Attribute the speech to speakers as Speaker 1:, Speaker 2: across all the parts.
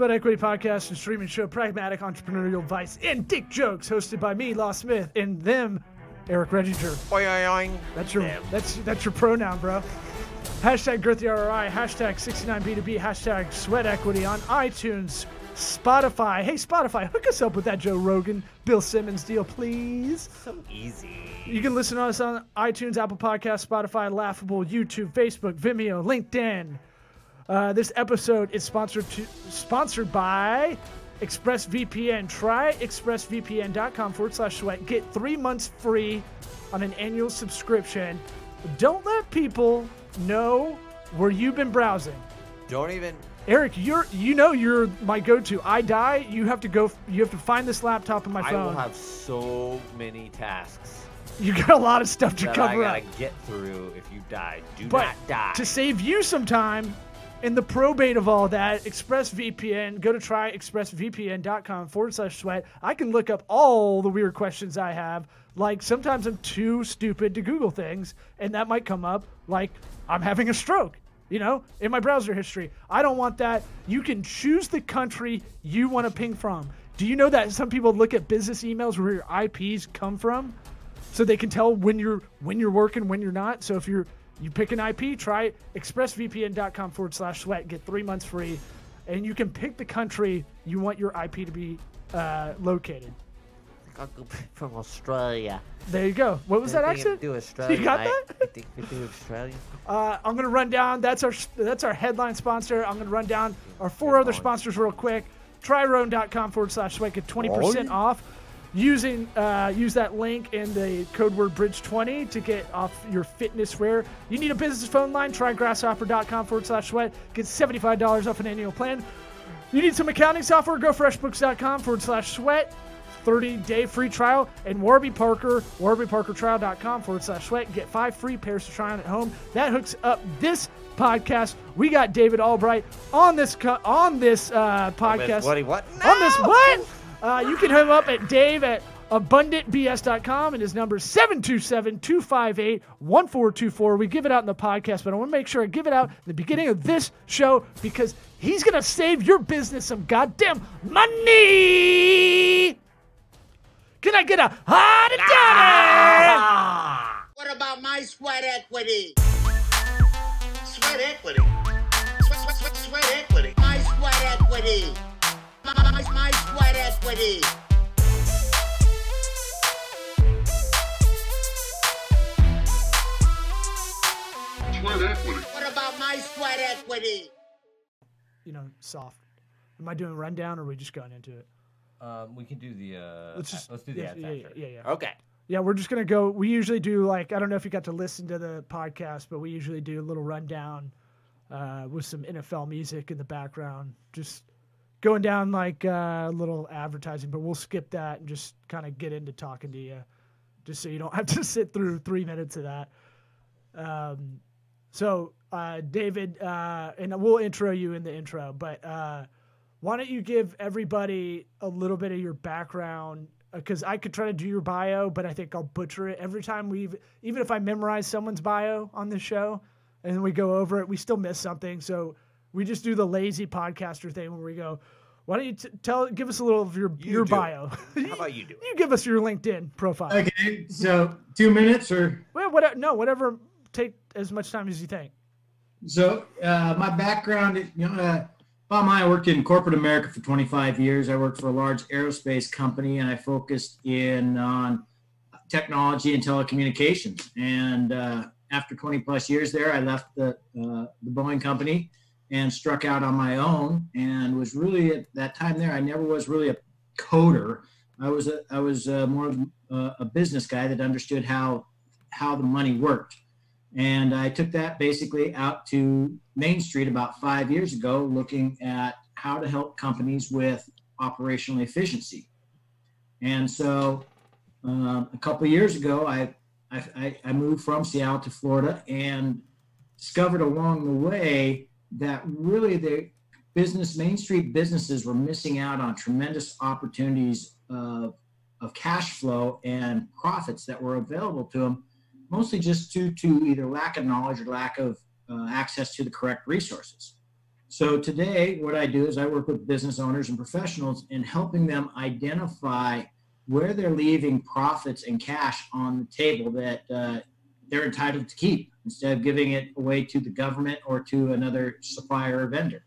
Speaker 1: Sweat Equity Podcast and streaming show, Pragmatic Entrepreneurial Advice and Dick Jokes, hosted by me, Law Smith, and them, Eric Redinger.
Speaker 2: Oing, oing.
Speaker 1: That's your that's that's your pronoun, bro. Hashtag GirthyRI, hashtag 69B2B, hashtag Sweat Equity on iTunes, Spotify. Hey, Spotify, hook us up with that Joe Rogan, Bill Simmons deal, please.
Speaker 2: So easy.
Speaker 1: You can listen to us on iTunes, Apple Podcasts, Spotify, Laughable, YouTube, Facebook, Vimeo, LinkedIn. Uh, this episode is sponsored to sponsored by ExpressVPN. Try expressvpn.com forward slash sweat. Get three months free on an annual subscription. Don't let people know where you've been browsing.
Speaker 2: Don't even.
Speaker 1: Eric, you're you know you're my go-to. I die, you have to go. You have to find this laptop on my phone.
Speaker 2: I will have so many tasks
Speaker 1: you got a lot of stuff to
Speaker 2: that I gotta
Speaker 1: up.
Speaker 2: get through if you die. Do
Speaker 1: But
Speaker 2: not die.
Speaker 1: to save you some time in the probate of all that, ExpressVPN, go to tryexpressvpn.com forward slash sweat. I can look up all the weird questions I have. Like sometimes I'm too stupid to Google things, and that might come up. Like I'm having a stroke, you know, in my browser history. I don't want that. You can choose the country you want to ping from. Do you know that some people look at business emails where your IPs come from? so they can tell when you're when you're working when you're not so if you're you pick an ip try it expressvpn.com forward slash sweat get three months free and you can pick the country you want your ip to be uh, located.
Speaker 2: From Australia.
Speaker 1: there you go. What was that
Speaker 2: I
Speaker 1: accent?
Speaker 2: Do Australia.
Speaker 1: you got
Speaker 2: I,
Speaker 1: that?
Speaker 2: I think we do Australia.
Speaker 1: uh, i'm gonna run down. That's our that's our headline sponsor. I'm gonna run down our four other sponsors real quick. Tryrhone.com forward slash sweat get 20% off using uh, use that link in the code word bridge 20 to get off your fitness wear. You need a business phone line? Try grasshopper.com forward slash sweat. Get $75 off an annual plan. You need some accounting software? Go freshbooks.com forward slash sweat. 30 day free trial and warby parker warbyparkertrial.com forward slash sweat. Get five free pairs to try on at home. That hooks up this podcast. We got david albright on this co- on this uh, podcast.
Speaker 2: What? What?
Speaker 1: on this what? Uh, you can hit him up at Dave at abundantbs.com and his number is 727-258-1424. We give it out in the podcast, but I want to make sure I give it out in the beginning of this show because he's going to save your business some goddamn money. Can I get a hot
Speaker 2: Ah!
Speaker 3: What about my sweat equity? Sweat equity. Sweat, sweat, sweat, sweat equity. My sweat equity. My, my, my sweat equity.
Speaker 4: Sweat equity.
Speaker 3: What about my sweat equity?
Speaker 1: You know, soft. Am I doing rundown or are we just going into it?
Speaker 5: Um, we can do the. Uh,
Speaker 1: Let's just
Speaker 5: let's do the
Speaker 1: yeah,
Speaker 5: ads
Speaker 1: yeah,
Speaker 5: after.
Speaker 1: yeah, yeah.
Speaker 2: Okay.
Speaker 1: Yeah, we're just gonna go. We usually do like I don't know if you got to listen to the podcast, but we usually do a little rundown uh, with some NFL music in the background, just going down like uh, a little advertising. But we'll skip that and just kind of get into talking to you, just so you don't have to sit through three minutes of that. Um, so uh, David, uh, and we'll intro you in the intro, but uh, why don't you give everybody a little bit of your background? Because I could try to do your bio, but I think I'll butcher it every time we, even if I memorize someone's bio on this show, and we go over it, we still miss something. So we just do the lazy podcaster thing where we go, "Why don't you t- tell, give us a little of your
Speaker 2: You
Speaker 1: your
Speaker 2: do
Speaker 1: bio?
Speaker 2: How about you do it?
Speaker 1: you give us your LinkedIn profile.
Speaker 6: Okay, so two minutes or
Speaker 1: Well, whatever, no, whatever. Take as much time as you think.
Speaker 6: so. Uh, my background, you know, uh, Bob and I worked in corporate America for 25 years. I worked for a large aerospace company, and I focused in on technology and telecommunications. And uh, after 20 plus years there, I left the uh, the Boeing company and struck out on my own. And was really at that time there, I never was really a coder. I was a, I was uh more of a, a business guy that understood how how the money worked. And I took that basically out to Main Street about five years ago, looking at how to help companies with operational efficiency. And so um, a couple years ago, I, I- I moved from Seattle to Florida and discovered along the way that really the business, Main Street businesses were missing out on tremendous opportunities of, of cash flow and profits that were available to them mostly just due to either lack of knowledge or lack of uh, access to the correct resources. So today, what I do is I work with business owners and professionals in helping them identify where they're leaving profits and cash on the table that uh, they're entitled to keep instead of giving it away to the government or to another supplier or vendor.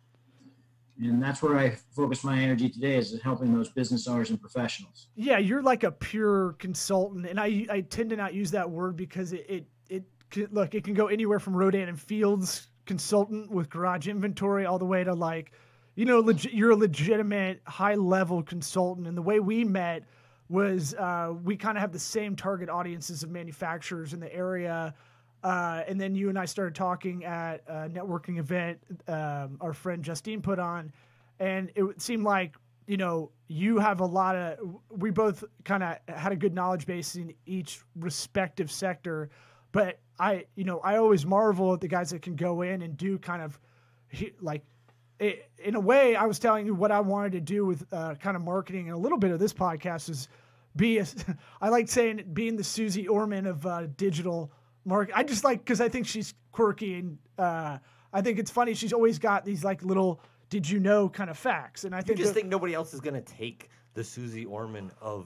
Speaker 6: And that's where I focus my energy today is helping those business owners and professionals.
Speaker 1: Yeah, you're like a pure consultant, and I I tend to not use that word because it it, it look it can go anywhere from Rodan and Fields consultant with garage inventory all the way to like, you know, legit, you're a legitimate high level consultant. And the way we met was uh, we kind of have the same target audiences of manufacturers in the area. Uh, and then you and I started talking at a networking event um, our friend Justine put on, and it seemed like you know you have a lot of we both kind of had a good knowledge base in each respective sector, but I you know I always marvel at the guys that can go in and do kind of like it, in a way I was telling you what I wanted to do with uh, kind of marketing and a little bit of this podcast is be a, I like saying being the Suze Orman of uh, digital mark. I just like because I think she's quirky and uh, I think it's funny. She's always got these like little did you know kind of facts, and I
Speaker 2: You
Speaker 1: think
Speaker 2: just think nobody else is gonna take the Suze Orman of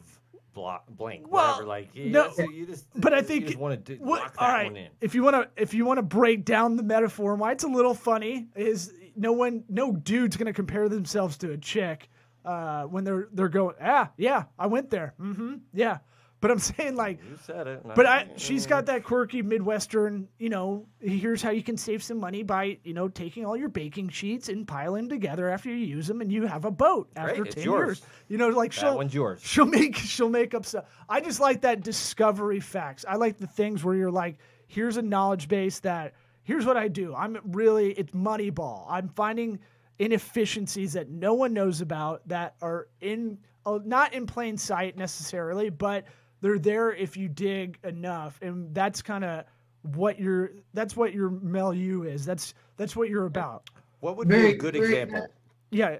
Speaker 2: blo- blank,
Speaker 1: Well,
Speaker 2: whatever. Like, you,
Speaker 1: no,
Speaker 2: just, you just,
Speaker 1: but I
Speaker 2: you
Speaker 1: think
Speaker 2: just want to
Speaker 1: what-
Speaker 2: lock that
Speaker 1: all right,
Speaker 2: one in.
Speaker 1: if you want to if you want to break down the metaphor, and why it's a little funny is no one no dude's gonna compare themselves to a chick uh, when they're they're going ah yeah I went there mm-hmm yeah, but I'm saying like
Speaker 2: You said it.
Speaker 1: But I, she's got that quirky Midwestern, you know, here's how you can save some money by, you know, taking all your baking sheets and piling them together after you use them and you have a boat after
Speaker 2: Great, it's
Speaker 1: 10
Speaker 2: yours.
Speaker 1: years. You know, like
Speaker 2: That
Speaker 1: she'll,
Speaker 2: one's yours.
Speaker 1: she'll make, she'll make up stuff. I just like that discovery facts. I like the things where you're like, here's a knowledge base that, here's what I do. I'm really, it's Moneyball. I'm finding inefficiencies that no one knows about that are in, uh, not in plain sight necessarily, but they're there if you dig enough and that's kind of what your that's what your milieu is that's that's what you're about
Speaker 2: What would be a good
Speaker 6: very-
Speaker 2: example?
Speaker 1: yeah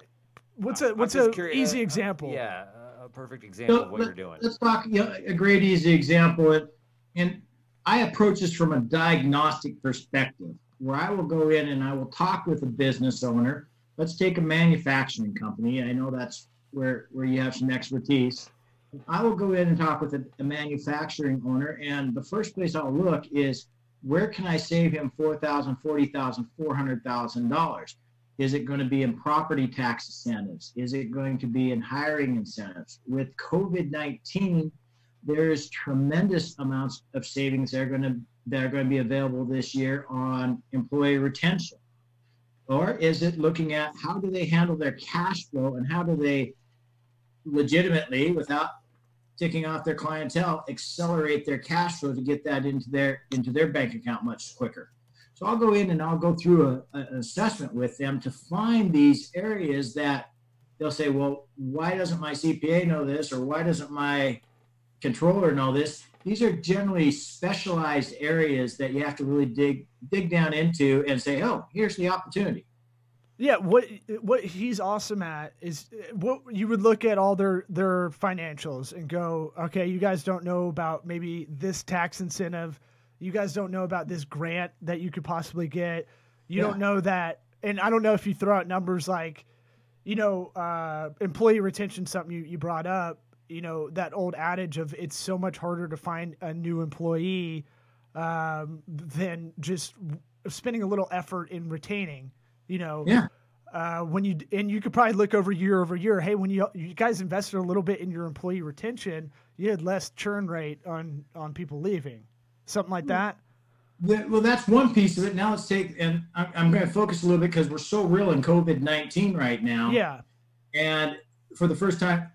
Speaker 1: what's a
Speaker 2: I'm
Speaker 1: what's
Speaker 2: just
Speaker 1: a
Speaker 2: curious,
Speaker 1: easy
Speaker 2: uh,
Speaker 1: example
Speaker 2: yeah, a- a perfect example
Speaker 6: So
Speaker 2: of what
Speaker 6: let-
Speaker 2: you're doing.
Speaker 6: Let's talk you know, a great easy example. And, and I approach this from a diagnostic perspective where I will go in and I will talk with a business owner. Let's take a manufacturing company. I know that's where, where you have some expertise. I will go in and talk with a, a manufacturing owner. And the first place I'll look is where can I save him $4,000, $40,000, $400,000? Is it going to be in property tax incentives? Is it going to be in hiring incentives? With COVID 19, there's tremendous amounts of savings that are going to that are going to be available this year on employee retention. Or is it looking at how do they handle their cash flow and how do they legitimately, without ticking off their clientele, accelerate their cash flow to get that into their into their bank account much quicker? So I'll go in and I'll go through a, an assessment with them to find these areas that they'll say, well, why doesn't my CPA know this or why doesn't my controller and all this? These are generally specialized areas that you have to really dig dig down into and say, oh, here's the opportunity.
Speaker 1: yeah what what he's awesome at is what you would look at all their their financials and go okay you guys don't know about maybe this tax incentive you guys don't know about this grant that you could possibly get you
Speaker 6: Yeah.
Speaker 1: don't know that and i don't know if you throw out numbers like you know, uh, employee retention, something you, you brought up, you know, that old adage of it's so much harder to find a new employee um, than just spending a little effort in retaining, you know.
Speaker 6: Yeah.
Speaker 1: Uh, when you and you could probably look over year over year. Hey, when you you guys invested a little bit in your employee retention, you had less churn rate on on people leaving, something like that.
Speaker 6: Well, that's one piece of it. Now let's take, and I'm, I'm going to focus a little bit because we're so real in COVID 19 right now.
Speaker 1: Yeah,
Speaker 6: And for the first time,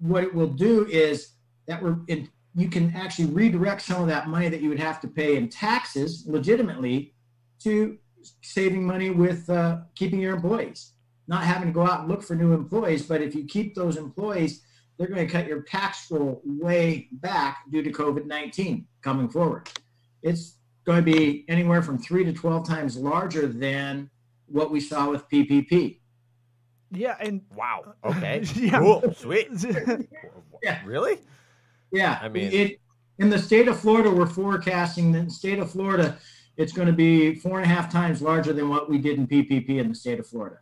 Speaker 6: what it will do is that we're in, you can actually redirect some of that money that you would have to pay in taxes legitimately to saving money with uh, keeping your employees, not having to go out and look for new employees. But if you keep those employees, they're going to cut your tax roll way back due to COVID 19 coming forward. It's going to be anywhere from three to 12 times larger than what we saw with PPP.
Speaker 1: Yeah, and
Speaker 2: Wow. Okay.
Speaker 1: Yeah.
Speaker 2: Cool. Sweet.
Speaker 6: Yeah.
Speaker 2: Really?
Speaker 6: Yeah,
Speaker 2: I mean-
Speaker 6: it in the state of Florida, we're forecasting that in the state of Florida, it's going to be four and a half times larger than what we did in PPP in the state of Florida.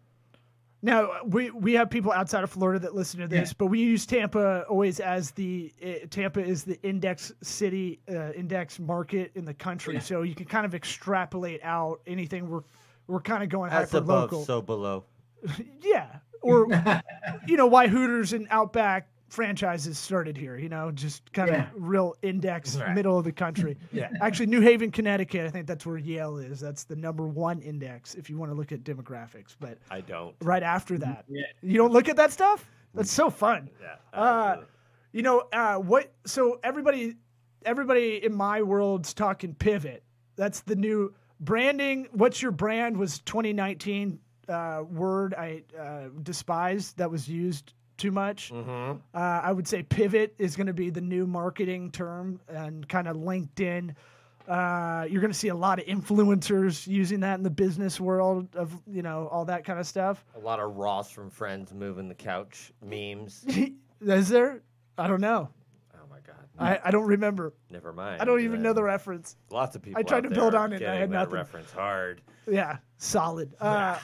Speaker 1: Now we we have people outside of Florida that listen to this,
Speaker 6: Yeah.
Speaker 1: but we use Tampa always as the uh, Tampa is the index city, uh, index market in the country.
Speaker 6: Yeah.
Speaker 1: So you can kind of extrapolate out anything we're we're kind of going
Speaker 2: As
Speaker 1: hyper
Speaker 2: above,
Speaker 1: local.
Speaker 2: so below.
Speaker 1: yeah, or you know why Hooters and Outback franchises started here. You know, just kind
Speaker 6: Yeah.
Speaker 1: of real index
Speaker 2: Right.
Speaker 1: middle of the country.
Speaker 2: Yeah.
Speaker 1: Actually, New Haven, Connecticut. I think that's where Yale is. That's the number one index if you want to look at demographics. But
Speaker 2: I don't.
Speaker 1: right after that,
Speaker 6: Yeah.
Speaker 1: you don't look at that stuff. That's so fun.
Speaker 2: Yeah.
Speaker 1: Uh, you know uh, what? So everybody, everybody in my world's talking pivot. That's the new branding. What's your brand? Was 2019 uh, word I uh, despised that was used too much.
Speaker 2: hmm
Speaker 1: Uh, I would say pivot is going to be the new marketing term and kind of LinkedIn. Uh, you're going to see a lot of influencers using that in the business world of you know all that kind of stuff.
Speaker 2: A lot of Ross from Friends moving the couch memes.
Speaker 1: is there? I don't know.
Speaker 2: Oh my God.
Speaker 1: I, I don't remember.
Speaker 2: Never mind.
Speaker 1: I don't even know the reference.
Speaker 2: Lots of people.
Speaker 1: I tried to build on it I had nothing.
Speaker 2: Reference hard.
Speaker 1: Yeah, solid. Uh,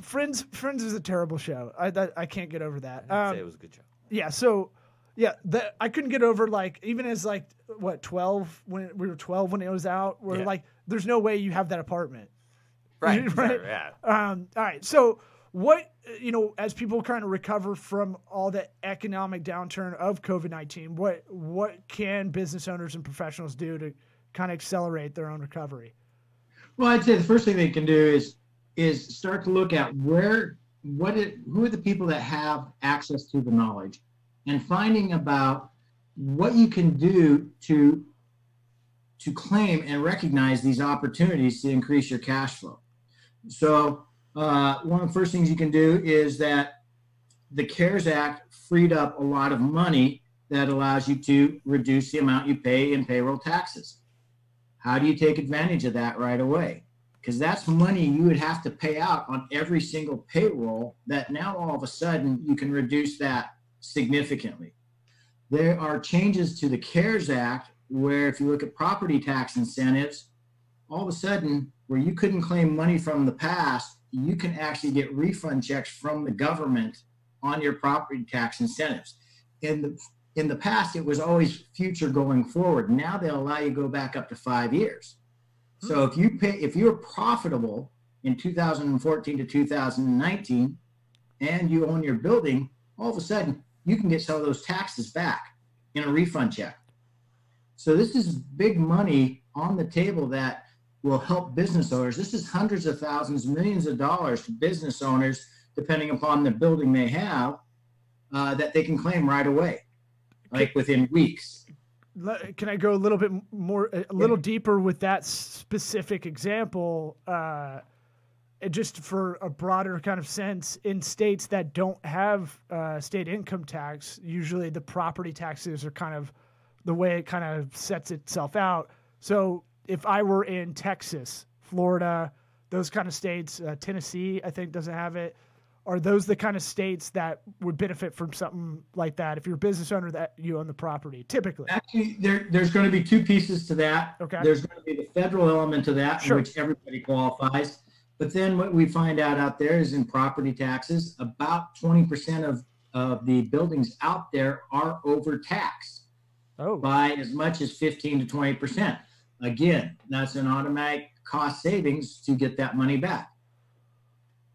Speaker 1: Friends, Friends is a terrible show. I that, I can't get over that.
Speaker 2: I'd say
Speaker 1: Um,
Speaker 2: it was a good show.
Speaker 1: yeah, so yeah, the, I couldn't get over like even as like what twelve when we were twelve when it was out. We're
Speaker 2: Yeah.
Speaker 1: like, there's no way you have that apartment.
Speaker 2: Right.
Speaker 1: right.
Speaker 2: sure, yeah.
Speaker 1: Um, all right, so what you know, as people kind of recover from all the economic downturn of COVID nineteen, what what can business owners and professionals do to kind of accelerate their own recovery?
Speaker 6: Well, I'd say the first thing they can do is is start to look at where what it who are the people that have access to the knowledge and finding about what you can do to to claim and recognize these opportunities to increase your cash flow. So uh, one of the first things you can do is that the CARES Act freed up a lot of money that allows you to reduce the amount you pay in payroll taxes. How do you take advantage of that right away? Because that's money you would have to pay out on every single payroll that now all of a sudden you can reduce that significantly. There are changes to the CARES Act where if you look at property tax incentives, all of a sudden where you couldn't claim money from the past, you can actually get refund checks from the government on your property tax incentives. In the in the past, it was always future going forward. Now they'll allow you to go back up to five years. So if you pay, if you're profitable in 2014 to 2019, and you own your building, all of a sudden you can get some of those taxes back in a refund check. So this is big money on the table that will help business owners. This is hundreds of thousands, millions of dollars to business owners, depending upon the building they have, uh, that they can claim right away, like within weeks.
Speaker 1: Can I go a little bit more, a little deeper with that specific example? Uh, just for a broader kind of sense, in states that don't have uh, state income tax, usually the property taxes are kind of the way it kind of sets itself out. So if I were in Texas, Florida, those kind of states, uh, Tennessee, I think doesn't have it. Are those the kind of states that would benefit from something like that? If you're a business owner that you own the property, typically.
Speaker 6: Actually, there, there's going to be two pieces to that.
Speaker 1: Okay.
Speaker 6: There's going to be the federal element to that,
Speaker 1: Sure.
Speaker 6: in which everybody qualifies. But then what we find out out there is in property taxes, about 20% of, of the buildings out there are overtaxed
Speaker 1: Oh,
Speaker 6: by as much as 15 to 20%. Again, that's an automatic cost savings to get that money back.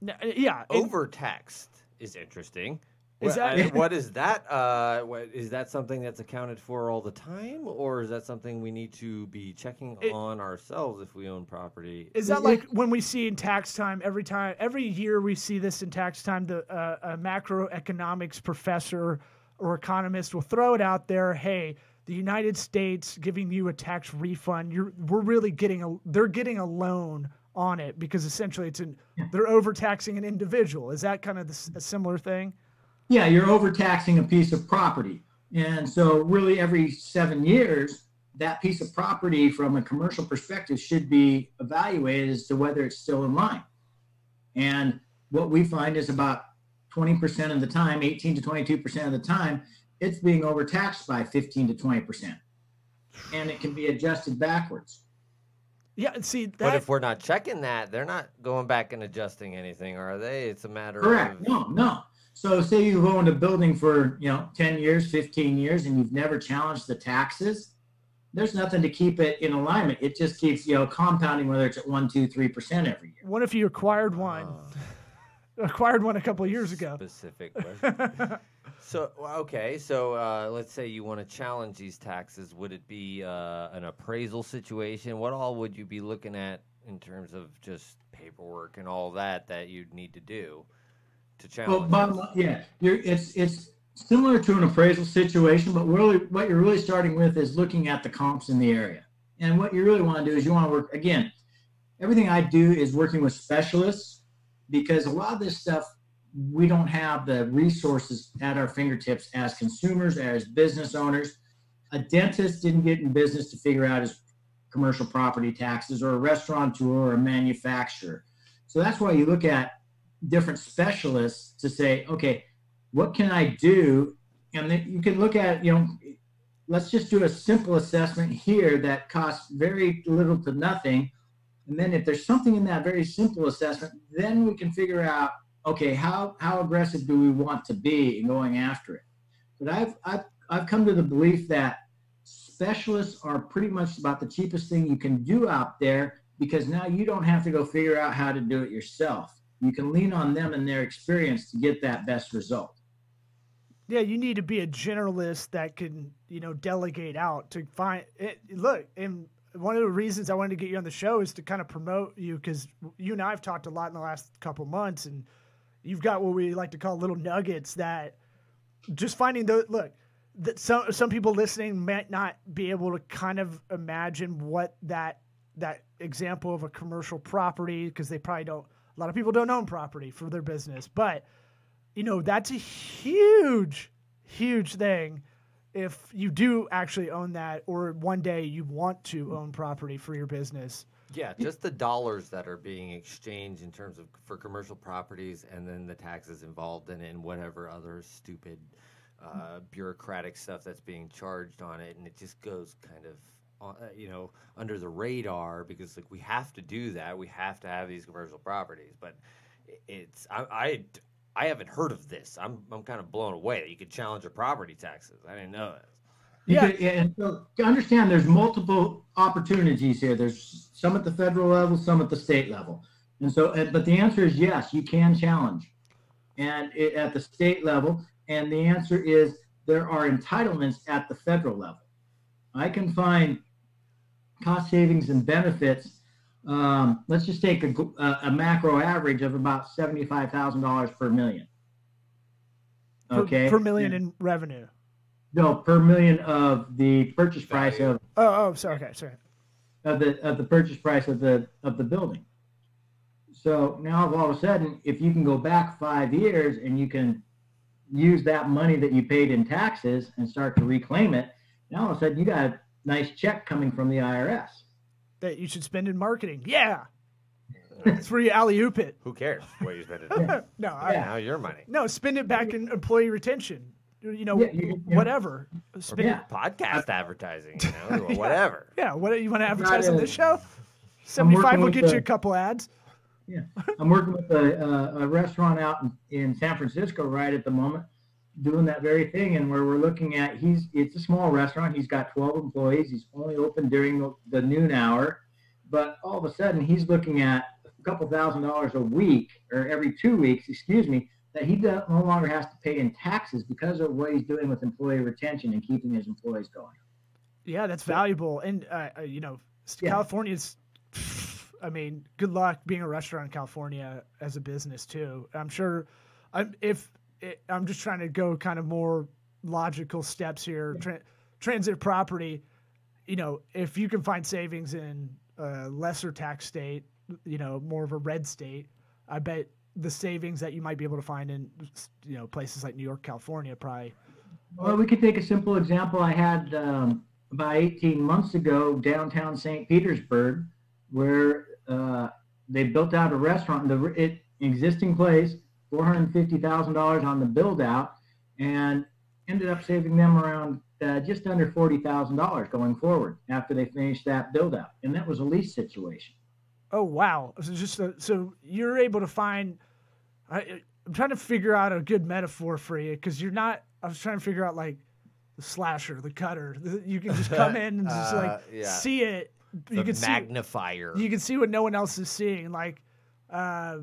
Speaker 1: N- yeah.
Speaker 2: Overtaxed is interesting.
Speaker 1: Is that-
Speaker 2: uh, what is that? Uh, what, is that something that's accounted for all the time, or is that something we need to be checking
Speaker 1: It-
Speaker 2: on ourselves if we own property?
Speaker 1: Is that like when we see in tax time every time every year we see this in tax time the uh, a macroeconomics professor or economist will throw it out there hey the United States giving you a tax refund you're we're really getting a they're getting a loan on it because essentially it's an they're overtaxing an individual is that kind of the, a similar thing
Speaker 6: Yeah, you're overtaxing a piece of property. And so, really, every seven years, that piece of property from a commercial perspective should be evaluated as to whether it's still in line. And what we find is about 20% of the time, 18 to 22% of the time, it's being overtaxed by 15 to 20%. And it can be adjusted backwards.
Speaker 1: Yeah, see that.
Speaker 2: But if we're not checking that, they're not going back and adjusting anything, are they? It's a matter
Speaker 6: Correct.
Speaker 2: of
Speaker 6: No, no. So say you've owned a building for, you know, 10 years, 15 years, and you've never challenged the taxes. There's nothing to keep it in alignment. It just keeps, you know, compounding whether it's at one, two, three percent every year.
Speaker 1: what if you acquired one?
Speaker 2: uh,
Speaker 1: acquired one a couple of years ago.
Speaker 2: specific. so okay, so uh, let's say you want to challenge these taxes. Would it be uh, an appraisal situation? What all would you be looking at in terms of just paperwork and all that that you'd need to do to
Speaker 6: Well,
Speaker 2: challenge?
Speaker 6: bottom
Speaker 2: this?
Speaker 6: line, yeah, you're, it's, it's similar to an appraisal situation, but really, what you're really starting with is looking at the comps in the area. And what you really want to do is you want to work, again, everything I do is working with specialists because a lot of this stuff, we don't have the resources at our fingertips as consumers, as business owners. A dentist didn't get in business to figure out his commercial property taxes or a restaurateur or a manufacturer. So that's why you look at different specialists to say, okay, what can I do? And then you can look at, you know, let's just do a simple assessment here that costs very little to nothing. And then if there's something in that very simple assessment, then we can figure out, okay, how, how aggressive do we want to be in going after it? But I've, I've, I've come to the belief that specialists are pretty much about the cheapest thing you can do out there because now you don't have to go figure out how to do it yourself. You can lean on them and their experience to get that best result.
Speaker 1: Yeah, you need to be a generalist that can, you know, delegate out to find it. Look, and one of the reasons I wanted to get you on the show is to kind of promote you because you and I have talked a lot in the last couple months, and you've got what we like to call little nuggets that just finding those. Look, that some some people listening might not be able to kind of imagine what that that example of a commercial property because they probably don't. A lot of people don't own property for their business, but you know that's a huge huge thing if you do actually own that or one day you want to own property for your business
Speaker 2: Yeah, just the dollars that are being exchanged in terms of for commercial properties, and then the taxes involved in and whatever other stupid uh, bureaucratic stuff that's being charged on it, and it just goes kind of. Uh, you know, under the radar because like we have to do that. We have to have these commercial properties, but it's I, I I haven't heard of this. I'm I'm kind of blown away that you could challenge your property taxes. I didn't know this.
Speaker 6: You
Speaker 1: Yeah.
Speaker 6: could- and so to understand there's multiple opportunities here. There's some at the federal level, some at the state level. And so, but the answer is yes, you can challenge. And it, at the state level, and the answer is there are entitlements at the federal level. I can find cost savings and benefits. Um, let's just take a, a, a macro average of about seventy-five thousand dollars per million. Okay.
Speaker 1: per million in revenue
Speaker 6: No, per million of the purchase price of,
Speaker 1: oh oh sorry okay sorry
Speaker 6: of the, of the purchase price of the, of the building. So now all of a sudden, if you can go back five years and you can use that money that you paid in taxes and start to reclaim it, now all of a sudden you got a nice check coming from the IRS.
Speaker 1: that you should spend in marketing yeah it's where you alley oop it
Speaker 2: Who cares what you spend it on?
Speaker 1: no I,
Speaker 2: Now your money.
Speaker 1: no spend it back in employee retention you know
Speaker 6: Yeah, you- yeah.
Speaker 1: whatever spend
Speaker 6: Yeah.
Speaker 2: Podcast advertising, you know, or whatever.
Speaker 1: yeah what you want to advertise on this show 75 will
Speaker 6: with
Speaker 1: get you a couple ads Yeah,
Speaker 6: I'm working with a, a, a restaurant out in, in San Francisco right at the moment, doing that very thing. And where we're looking at, he's it's a small restaurant. He's got 12 employees. He's only open during the, the noon hour, but all of a sudden he's looking at a couple thousand dollars a week or every two weeks, excuse me, that he no longer has to pay in taxes because of what he's doing with employee retention and keeping his employees going.
Speaker 1: Yeah, that's valuable. And uh, uh, you know,
Speaker 6: Yeah.
Speaker 1: California's. I mean, good luck being a restaurant in California as a business too. I'm sure. I'm if it, I'm just trying to go kind of more logical steps here. Tra- transit property. You know, if you can find savings in a lesser tax state, you know, more of a red state, I bet the savings that you might be able to find in you know places like New York, California, probably.
Speaker 6: Well, we could take a simple example. I had um, about 18 months ago downtown St. Petersburg, where uh, they built out a restaurant. The it, existing place, $450,000 on the build out, and ended up saving them around uh, just under forty thousand dollars going forward after they finished that build out, and that was a lease situation.
Speaker 1: Oh wow! So just a, so you're able to find. I, I'm trying to figure out a good metaphor for you because you're not. I was trying to figure out like the slasher, the cutter. the- You can just come in and just
Speaker 2: Uh,
Speaker 1: like
Speaker 2: yeah.
Speaker 1: see it.
Speaker 2: The
Speaker 1: you can see
Speaker 2: magnifier.
Speaker 1: you can see what no one else is seeing. Like, uh,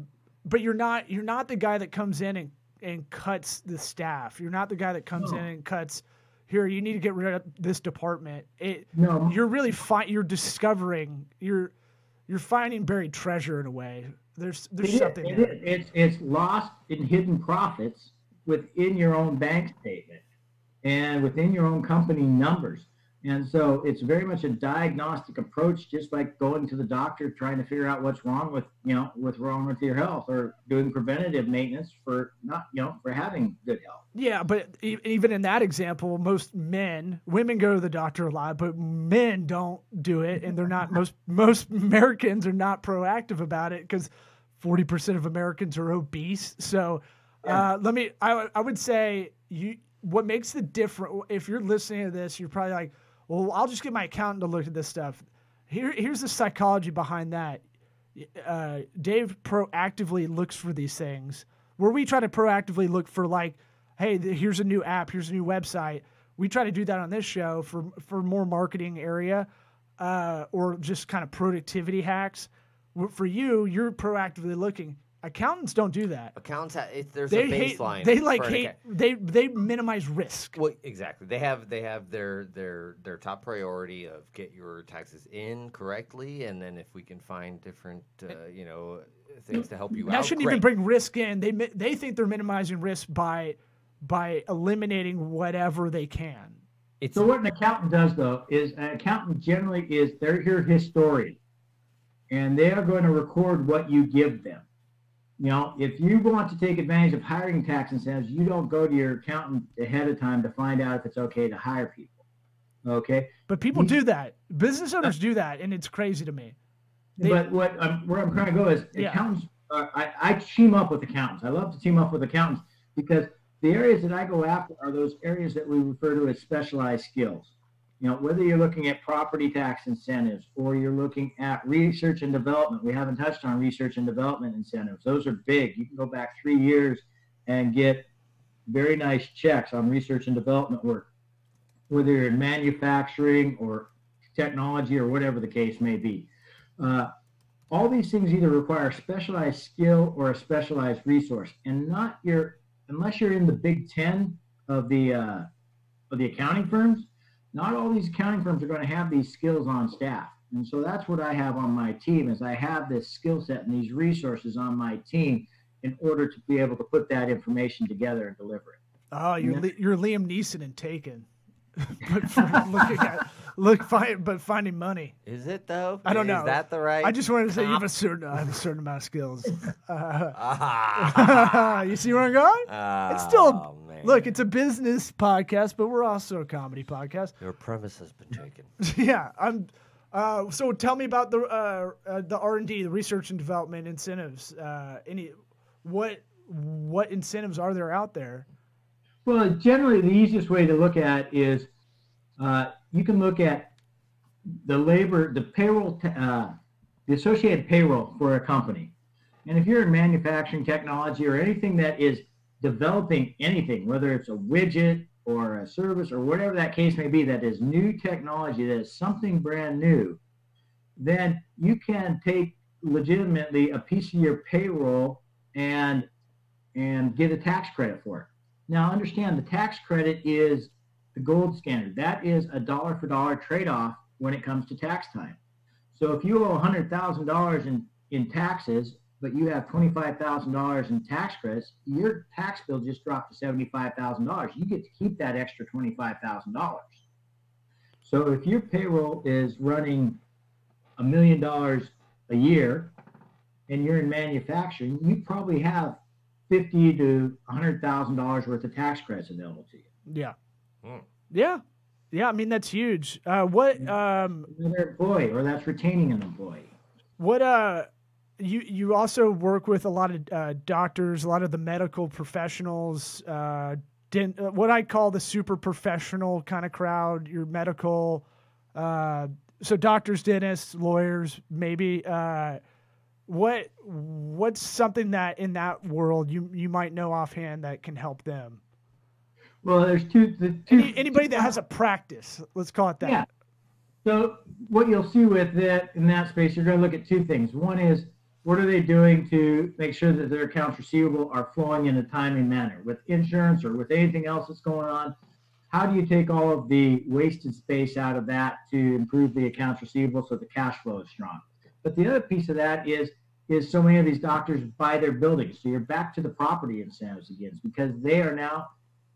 Speaker 1: but you're not you're not the guy that comes in and and cuts the staff. You're not the guy that comes
Speaker 6: No.
Speaker 1: in and cuts. Here, you need to get rid of this department. It
Speaker 6: No,
Speaker 1: you're really fi- you're discovering you're you're finding buried treasure in a way. There's there's
Speaker 6: It is,
Speaker 1: something
Speaker 6: it is. It's it's lost in hidden profits within your own bank statement and within your own company numbers. And so it's very much a diagnostic approach, just like going to the doctor trying to figure out what's wrong with you know what's wrong with your health, or doing preventative maintenance for not you know for having good health.
Speaker 1: Yeah, but e- even in that example, most men, women go to the doctor a lot, but men don't do it, and they're not most most Americans are not proactive about it because forty percent of Americans are obese. So, uh, let me. I I would say you. What makes the difference? If you're listening to this, you're probably like, "Well, I'll just get my accountant to look at this stuff." Here, here's the psychology behind that. Uh, Dave proactively looks for these things, where we try to proactively look for like hey, here's a new app, here's a new website. We try to do that on this show for for more marketing area, uh, or just kind of productivity hacks. For you, you're proactively looking. Accountants don't do that.
Speaker 2: Accountants, ha- it, there's
Speaker 1: They
Speaker 2: a
Speaker 1: hate.
Speaker 2: baseline.
Speaker 1: They like hate.
Speaker 2: account-
Speaker 1: They they minimize risk.
Speaker 2: Well, exactly. They have they have their their their top priority of get your taxes in correctly, and then if we can find different uh, you know things to help you
Speaker 1: That
Speaker 2: out,
Speaker 1: shouldn't
Speaker 2: great.
Speaker 1: even bring risk in. They they think they're minimizing risk by by eliminating whatever they can.
Speaker 2: It's
Speaker 6: So what an accountant does though is an accountant generally is they're your historian and they are going to record what you give them. You know, if you want to take advantage of hiring tax incentives, you don't go to your accountant ahead of time to find out if it's okay to hire people. Okay.
Speaker 1: But people do that. Business owners do that, and it's crazy to me. They-
Speaker 6: but what I'm, where I'm trying to go is
Speaker 1: Yeah.
Speaker 6: accountants. Uh, I, I team up with accountants. I love to team up with accountants because the areas that I go after are those areas that we refer to as specialized skills. You know, whether you're looking at property tax incentives or you're looking at research and development. We haven't touched on research and development incentives. Those are big. You can go back three years and get very nice checks on research and development work, whether you're in manufacturing or technology or whatever the case may be. Uh, all these things either require specialized skill or a specialized resource, and not your unless you're in the Big Ten of the uh, of the accounting firms. Not all these accounting firms are going to have these skills on staff, and so that's what I have on my team. Is I have this skill set and these resources on my team in order to be able to put that information together and deliver it.
Speaker 1: Oh, you're
Speaker 6: Yeah.
Speaker 1: Li- you're Liam Neeson in Taken, but for looking at look find but finding money.
Speaker 2: is it though?
Speaker 1: I don't know.
Speaker 2: Is that the right?
Speaker 1: I just wanted to say you have a certain I have a certain amount of skills. Uh,
Speaker 2: Ah,
Speaker 1: you see where I'm going? It's still-
Speaker 2: man.
Speaker 1: Look, it's a business podcast, but we're also a comedy podcast.
Speaker 2: your premise has been taken.
Speaker 1: yeah, I'm. Uh, so tell me about the uh, uh, the R and D, the research and development incentives. Uh, any what what incentives are there out there?
Speaker 6: Well, generally, the easiest way to look at is uh, you can look at the labor, the payroll, t- uh, the associated payroll for a company. And if you're in manufacturing technology or anything that is developing anything, whether it's a widget or a service or whatever that case may be, that is new technology, that is something brand new, then you can take legitimately a piece of your payroll and and get a tax credit for it. Now, understand the tax credit is the gold standard. That is a dollar for dollar trade off when it comes to tax time. So if you owe $100,000 in, in taxes, but you have $25,000 in tax credits, your tax bill just dropped to $75,000. You get to keep that extra $25,000. So if your payroll is running a million dollars a year and you're in manufacturing, you probably have fifty to hundred thousand dollars worth of tax credits available to you.
Speaker 1: Yeah,
Speaker 2: Hmm.
Speaker 1: yeah, yeah. I mean that's huge. Uh, what um
Speaker 6: Another employee, or that's retaining an employee.
Speaker 1: what uh you you also work with a lot of uh, doctors, a lot of the medical professionals. Uh, den- uh, what I call the super professional kind of crowd, your medical, uh, so doctors, dentists, lawyers, maybe. Uh, what what's something that in that world you you might know offhand that can help them?
Speaker 6: Well, there's two. The two
Speaker 1: Any, anybody that has a practice, let's call it that.
Speaker 6: Yeah. So what you'll see with that in that space, you're going to look at two things. One is what are they doing to make sure that their accounts receivable are flowing in a timely manner with insurance or with anything else that's going on. How do you take all of the wasted space out of that to improve the accounts receivable so the cash flow is strong? But the other piece of that is is so many of these doctors buy their buildings. So you're back to the property incentives again because they are now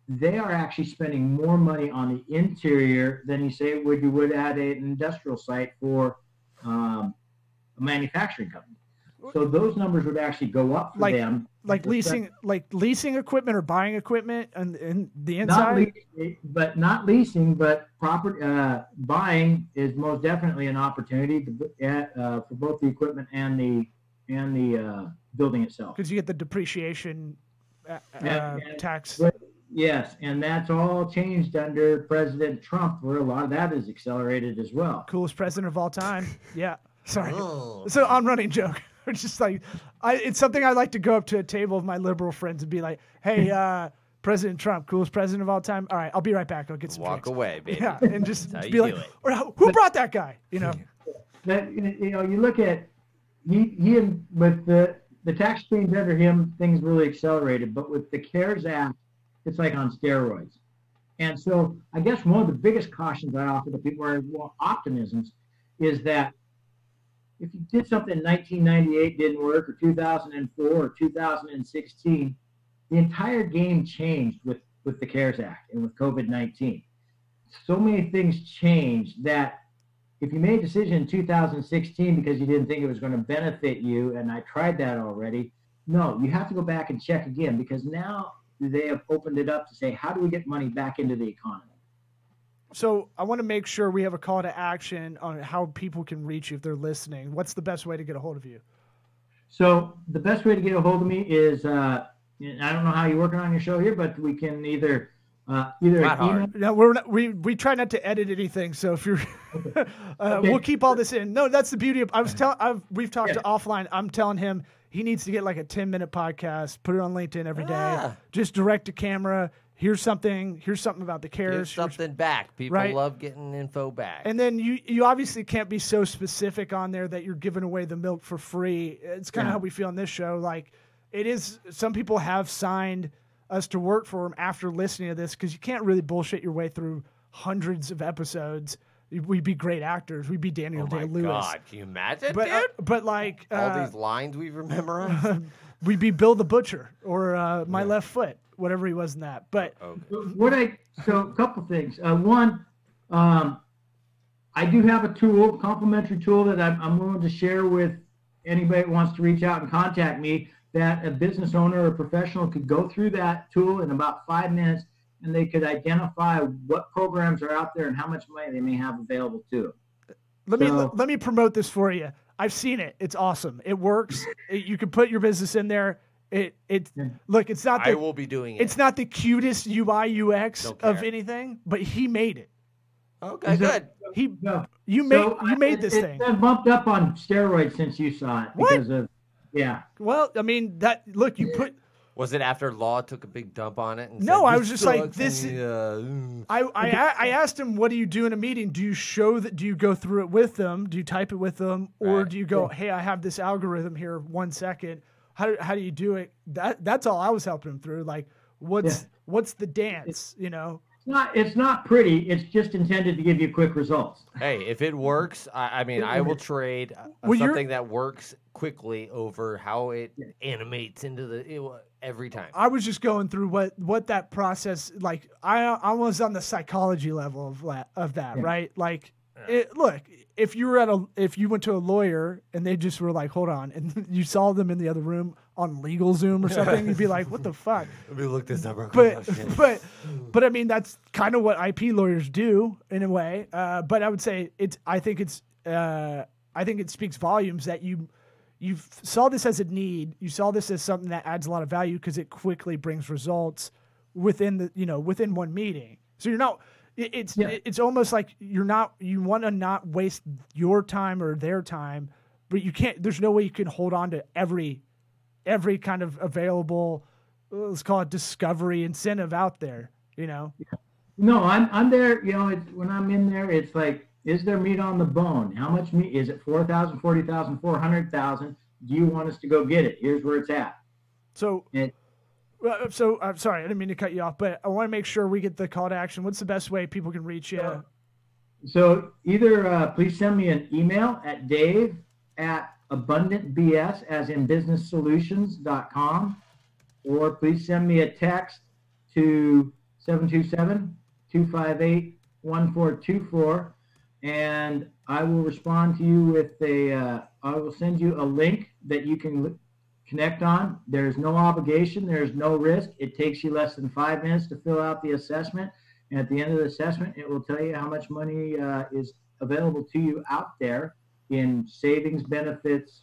Speaker 6: they are actually spending more money on the interior than you say would you would at an industrial site for um, a manufacturing company. So those numbers would actually go up for
Speaker 1: Like-
Speaker 6: them.
Speaker 1: Like leasing, like leasing equipment or buying equipment, and, and the inside.
Speaker 6: not leasing, but not leasing, but property uh, buying is most definitely an opportunity to, uh, for both the equipment and the and the uh, building itself.
Speaker 1: because you get the depreciation uh,
Speaker 6: Yeah,
Speaker 1: uh, tax.
Speaker 6: But- Yes, and that's all changed under President Trump, where a lot of that is accelerated as well.
Speaker 1: Coolest president of all time. Yeah. Sorry.
Speaker 2: Oh.
Speaker 1: So on running joke. Just like I it's something I like to go up to a table of my liberal friends and be like, "Hey, uh, President Trump, coolest president of all time. All right, I'll be right back. I'll get some
Speaker 2: Walk
Speaker 1: drinks."
Speaker 2: away, baby.
Speaker 1: Yeah, and just be like, or, "Who- "Who brought that guy?" You know.
Speaker 6: That you know, you look at he he and with the the tax change under him, things really accelerated. But with the CARES Act, it's like on steroids. And so I guess one of the biggest cautions I offer to people are well, optimisms is that if you did something in 1998 didn't work or 2004 or 2016, the entire game changed with with the CARES Act and with COVID-19. So many things changed that if you made a decision in 2016 because you didn't think it was going to benefit you, and I tried that already, no, you have to go back and check again because now they have opened it up to say, how do we get money back into the economy?
Speaker 1: So I want to make sure we have a call to action on how people can reach you if they're listening. What's the best way to get a hold of you?
Speaker 6: So the best way to get a hold of me is, uh, I don't know how you're working on your show here, but we can either uh, either
Speaker 2: Not
Speaker 6: email,
Speaker 1: No, we're not, we we try not to edit anything. So if you're, uh,
Speaker 6: Okay.
Speaker 1: we'll keep all this in. No, that's the beauty of. I was telling. I've we've talked
Speaker 6: Yeah.
Speaker 1: to offline. I'm telling him he needs to get like a 10 minute podcast, put it on LinkedIn every day,
Speaker 2: Ah.
Speaker 1: just direct to camera. Here's something. Here's something about the cares. Here's-
Speaker 2: something back. People
Speaker 1: Right.
Speaker 2: love getting info back.
Speaker 1: And then you you obviously can't be so specific on there that you're giving away the milk for free. It's kind of
Speaker 6: Yeah.
Speaker 1: how we feel on this show. Like it is. Some people have signed us to work for them after listening to this because you can't really bullshit your way through hundreds of episodes. We'd be great actors. We'd be Daniel
Speaker 2: oh my
Speaker 1: Day Lewis.
Speaker 2: God, can you imagine,
Speaker 1: But
Speaker 2: dude?
Speaker 1: uh, but like
Speaker 2: All
Speaker 1: uh,
Speaker 2: these lines we've memorized.
Speaker 1: we'd be Bill the Butcher or uh, my left foot, whatever he was in that. But
Speaker 2: okay.
Speaker 6: what I so a couple things. Uh, one, um, I do have a tool, complimentary tool that I'm, I'm willing to share with anybody that wants to reach out and contact me. That a business owner or professional could go through that tool in about five minutes, and they could identify what programs are out there and how much money they may have available to them.
Speaker 1: Let me let me promote this for you. I've seen it. It's awesome. It works. It- you can put your business in there. It it look. It's not
Speaker 2: I
Speaker 1: the
Speaker 2: will be doing it.
Speaker 1: it's not the cutest UI UX of anything, but he made it.
Speaker 2: okay,
Speaker 6: Is it-
Speaker 2: good.
Speaker 1: He
Speaker 6: No.
Speaker 1: you made
Speaker 6: So,
Speaker 1: you made
Speaker 6: it-
Speaker 1: this
Speaker 6: it's
Speaker 1: thing.
Speaker 6: been bumped up on steroids since you saw it
Speaker 1: What?
Speaker 6: because of yeah.
Speaker 1: Well, I mean that look. You put
Speaker 2: Was it after Law took a big dump on it? And
Speaker 1: No,
Speaker 2: said,
Speaker 1: I was just like, this
Speaker 2: and,
Speaker 1: is-
Speaker 2: uh.
Speaker 1: I, I a- I asked him, "What do you do in a meeting? Do you show that? Do you go through it with them? Do you type it with them, or
Speaker 2: Right.
Speaker 1: do you go, "Hey, I have this algorithm here. One second. How do, how do you do it?" That that's all I was helping him through. Like, what's
Speaker 6: Yeah.
Speaker 1: what's the dance? You know?
Speaker 6: It's not it's not pretty. It's just intended to give you quick results.
Speaker 2: Hey, if it works, I, I mean, I will trade
Speaker 1: Well,
Speaker 2: something that works quickly over how it animates into the it, every time.
Speaker 1: I was just going through what what that process like. I I was on the psychology level of that of that,
Speaker 6: Yeah.
Speaker 1: right? Like, it, look, if you were at a if you went to a lawyer and they just were like, hold on, and you saw them in the other room on LegalZoom or something, you'd be like, what the fuck?
Speaker 2: Let me look this up. real
Speaker 1: But
Speaker 2: quick. Oh,
Speaker 1: but but I mean that's kind of what IP lawyers do in a way. Uh, but I would say it's I think it's uh, I think it speaks volumes that you you saw this as a need. You saw this as something that adds a lot of value because it quickly brings results within the you know within one meeting. So you're not. It- It's
Speaker 6: Yeah.
Speaker 1: it's almost like you're not you want to not waste your time or their time, but you can't. There's no way you can hold on to every every kind of available let's call it discovery incentive out there. You know.
Speaker 6: No, I'm I'm there. You know, it's, when I'm in there, it's like, is there meat on the bone? How much meat is it? 4,000, 40,000, 400,000? Do you want us to go get it? Here's where it's at.
Speaker 1: So
Speaker 6: And
Speaker 1: Well, so I'm sorry, I didn't mean to cut you off, but I want to make sure we get the call to action. What's the best way people can reach you?
Speaker 6: So either uh, please send me an email at dave at abundantbs as in businesssolutions.com or please send me a text to 727-258-1424 and I will respond to you with a, uh, I will send you a link that you can connect on. There's no obligation. There's no risk. It takes you less than five minutes to fill out the assessment. And at the end of the assessment, it will tell you how much money uh, is available to you out there in savings, benefits,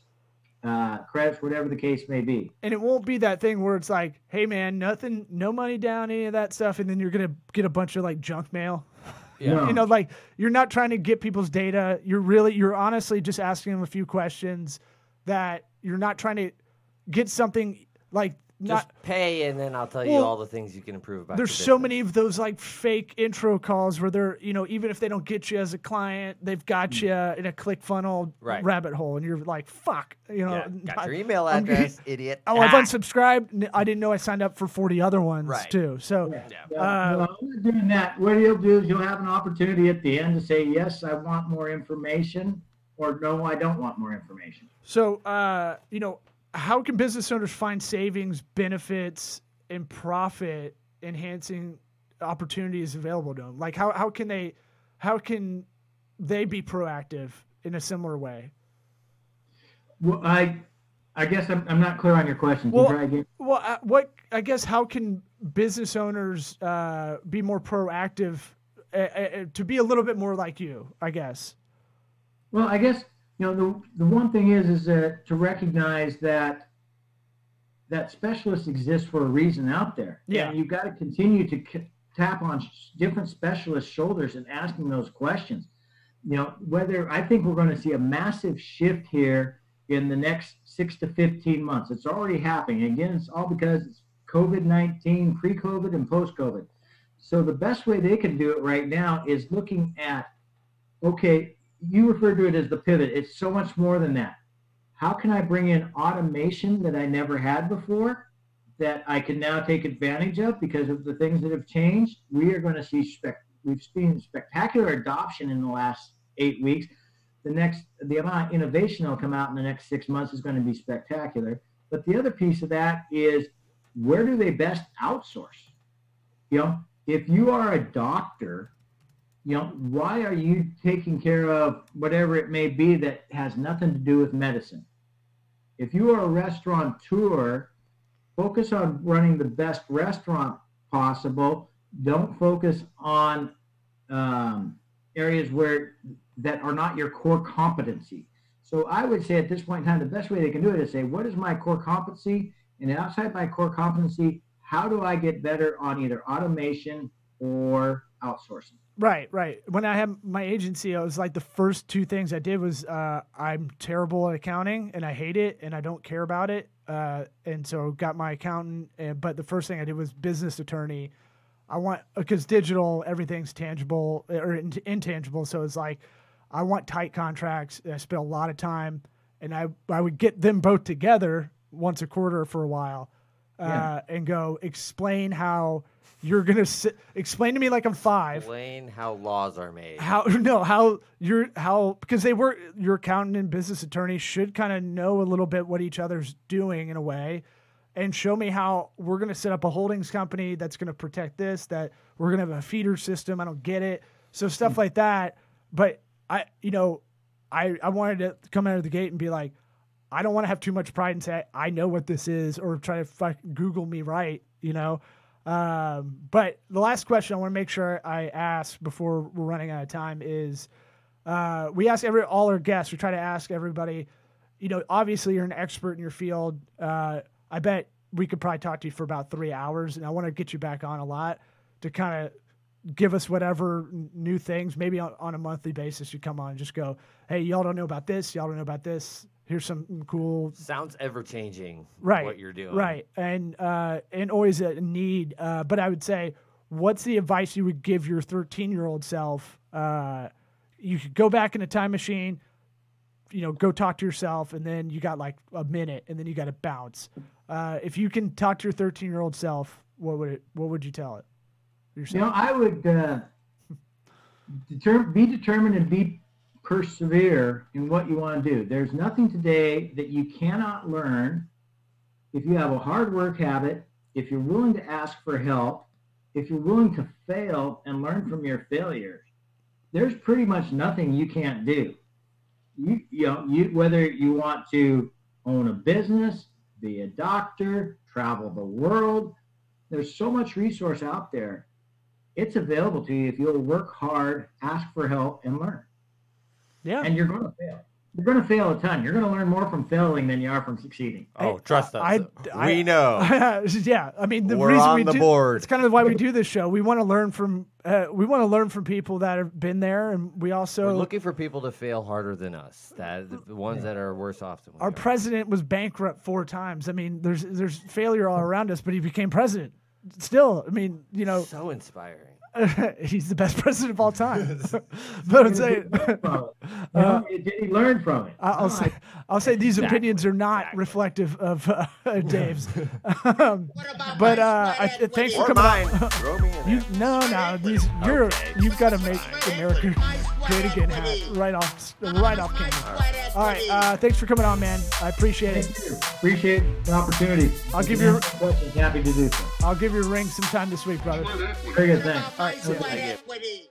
Speaker 6: uh, credits, whatever the case may be.
Speaker 1: And it won't be that thing where it's like, hey man, nothing, no money down, any of that stuff, and then you're gonna get a bunch of like junk mail.
Speaker 5: Yeah.
Speaker 6: No.
Speaker 1: You know, like you're not trying to get people's data. You're really, you're honestly just asking them a few questions that you're not trying to get something like not.
Speaker 2: Just pay, and then I'll tell you
Speaker 1: Well,
Speaker 2: all the things you can improve about.
Speaker 1: There's
Speaker 2: your
Speaker 1: so many of those like fake intro calls where they're, you know, even if they don't get you as a client, they've got you in a click funnel
Speaker 2: Mm. Right.
Speaker 1: rabbit hole, and you're like, fuck, you know.
Speaker 2: Yeah, got
Speaker 1: I-
Speaker 2: your email
Speaker 1: I'm
Speaker 2: address, idiot.
Speaker 1: Oh, I've
Speaker 2: Ah.
Speaker 1: unsubscribed. I didn't know I signed up for 40 other ones
Speaker 2: Right.
Speaker 1: too. So,
Speaker 6: Yeah,
Speaker 1: Uh,
Speaker 6: no, doing that. What you'll do is you'll have an opportunity at the end to say, yes, I want more information, or no, I don't want more information.
Speaker 1: so uh, you know, how can business owners find savings, benefits, and profit enhancing opportunities available to them? Like, how how can they, how can they be proactive in a similar way?
Speaker 6: Well, I, I guess I'm, I'm not clear on your question. You
Speaker 1: Well-
Speaker 6: again?
Speaker 1: Well, uh, what I guess how can business owners uh, be more proactive uh, uh, to be a little bit more like you? I guess.
Speaker 6: Well, I guess you know the the one thing is is that to recognize that that specialists exist for a reason out there.
Speaker 1: Yeah.
Speaker 6: And you've got to continue to c- tap on sh- different specialists' shoulders and asking those questions. You know, whether I think we're going to see a massive shift here in the next six to 15 months. It's already happening. Again, it's all because it's COVID 19, pre COVID, and post COVID. So the best way they can do it right now is looking at okay, you refer to it as the pivot. It's so much more than that. How can I bring in automation that I never had before that I can now take advantage of because of the things that have changed? We are going to see spec. We've seen spectacular adoption in the last eight weeks. The next, the amount of innovation that'll come out in the next six months is going to be spectacular. But the other piece of that is where do they best outsource? You know, if you are a doctor you know, why are you taking care of whatever it may be that has nothing to do with medicine? If you are a restaurateur, focus on running the best restaurant possible. Don't focus on um, areas where that are not your core competency. So I would say at this point in time, the best way they can do it is say, what is my core competency? And outside my core competency, how do I get better on either automation or outsourcing?
Speaker 1: Right, right. When I had my agency, I was like the first two things I did was uh, I'm terrible at accounting and I hate it and I don't care about it. Uh, and so got my accountant. And, but the first thing I did was business attorney. I want because digital everything's tangible or in, intangible. So it's like I want tight contracts. And I spent a lot of time, and I I would get them both together once a quarter for a while, uh,
Speaker 6: Yeah.
Speaker 1: and go explain how you're gonna sit, explain to me like I'm five.
Speaker 2: Explain how laws are made.
Speaker 1: how no how you're how because they were your accountant and business attorney should kind of know a little bit what each other's doing in a way. And show me how we're going to set up a holdings company that's going to protect this that we're going to have a feeder system i don't get it. So stuff like that. But i you know i i wanted to come out of the gate and be like i don't want to have too much pride and say i know what this is or try to fuck google me right you know um, but the last question I want to make sure I ask before we're running out of time is uh, we ask every all our guests. We try to ask everybody. You know, obviously you're an expert in your field. Uh, I bet we could probably talk to you for about three hours, and I want to get you back on a lot to kind of give us whatever new things. Maybe on, on a monthly basis, you come on and just go, "Hey, y'all don't know about this. Y'all don't know about this. Here's some cool
Speaker 2: Sounds ever changing.
Speaker 1: right
Speaker 2: What you're doing.
Speaker 1: right and uh and always a need uh but i would say what's the advice you would give your 13 year old self uh you could go back in a time machine you know go talk to yourself and then you got like a minute and then you got to bounce uh if you can talk to your 13 year old self what would it what would you tell it
Speaker 6: You know, I would uh, deter- be determined and be persevere in what you want to do. There's nothing today that you cannot learn if you have a hard work habit, if you're willing to ask for help, if you're willing to fail and learn from your failures. There's pretty much nothing you can't do. You, you know, you whether you want to own a business, be a doctor, travel the world, there's so much resource out there it's available to you if you'll work hard, ask for help, and learn.
Speaker 1: yeah
Speaker 6: And you're going to fail. You're going to fail a ton. You're going to learn more from failing than you are from succeeding.
Speaker 2: Oh, trust us.
Speaker 1: I- I-
Speaker 2: we know.
Speaker 1: yeah i mean the
Speaker 2: We're
Speaker 1: reason
Speaker 2: on
Speaker 1: we
Speaker 2: the
Speaker 1: do
Speaker 2: board.
Speaker 1: it's kind of why we do this show we want to learn from uh, we want to learn from people that have been there and we also
Speaker 2: We're looking for people to fail harder than us. That the ones that are worse off than we
Speaker 1: Our
Speaker 2: are.
Speaker 1: president was bankrupt four times. I mean, there's there's failure all around us, but he became president. Still, I mean, you know,
Speaker 2: so inspiring.
Speaker 1: he's the best president of all time. but I'm saying,
Speaker 6: Did he learn from it? You did he learn from it?
Speaker 1: I'll
Speaker 6: No,
Speaker 1: say, I'll say these
Speaker 2: Exactly,
Speaker 1: opinions are not
Speaker 2: exactly.
Speaker 1: reflective of uh, Dave's. um, but uh, I, thanks for coming
Speaker 2: mine.
Speaker 1: on.
Speaker 2: Throw me in
Speaker 1: You no no these you're
Speaker 2: Okay.
Speaker 1: you've got to make America
Speaker 3: equity. My sweat
Speaker 1: great again hat right off right off camera. All right, uh, thanks for coming on, man. I appreciate it.
Speaker 6: You. Appreciate the opportunity.
Speaker 1: I'll
Speaker 6: If
Speaker 1: give
Speaker 6: you
Speaker 1: you-
Speaker 6: have questions. Happy to do so.
Speaker 1: I'll give you a ring sometime this week, brother.
Speaker 6: Very good. Thanks.
Speaker 1: All right?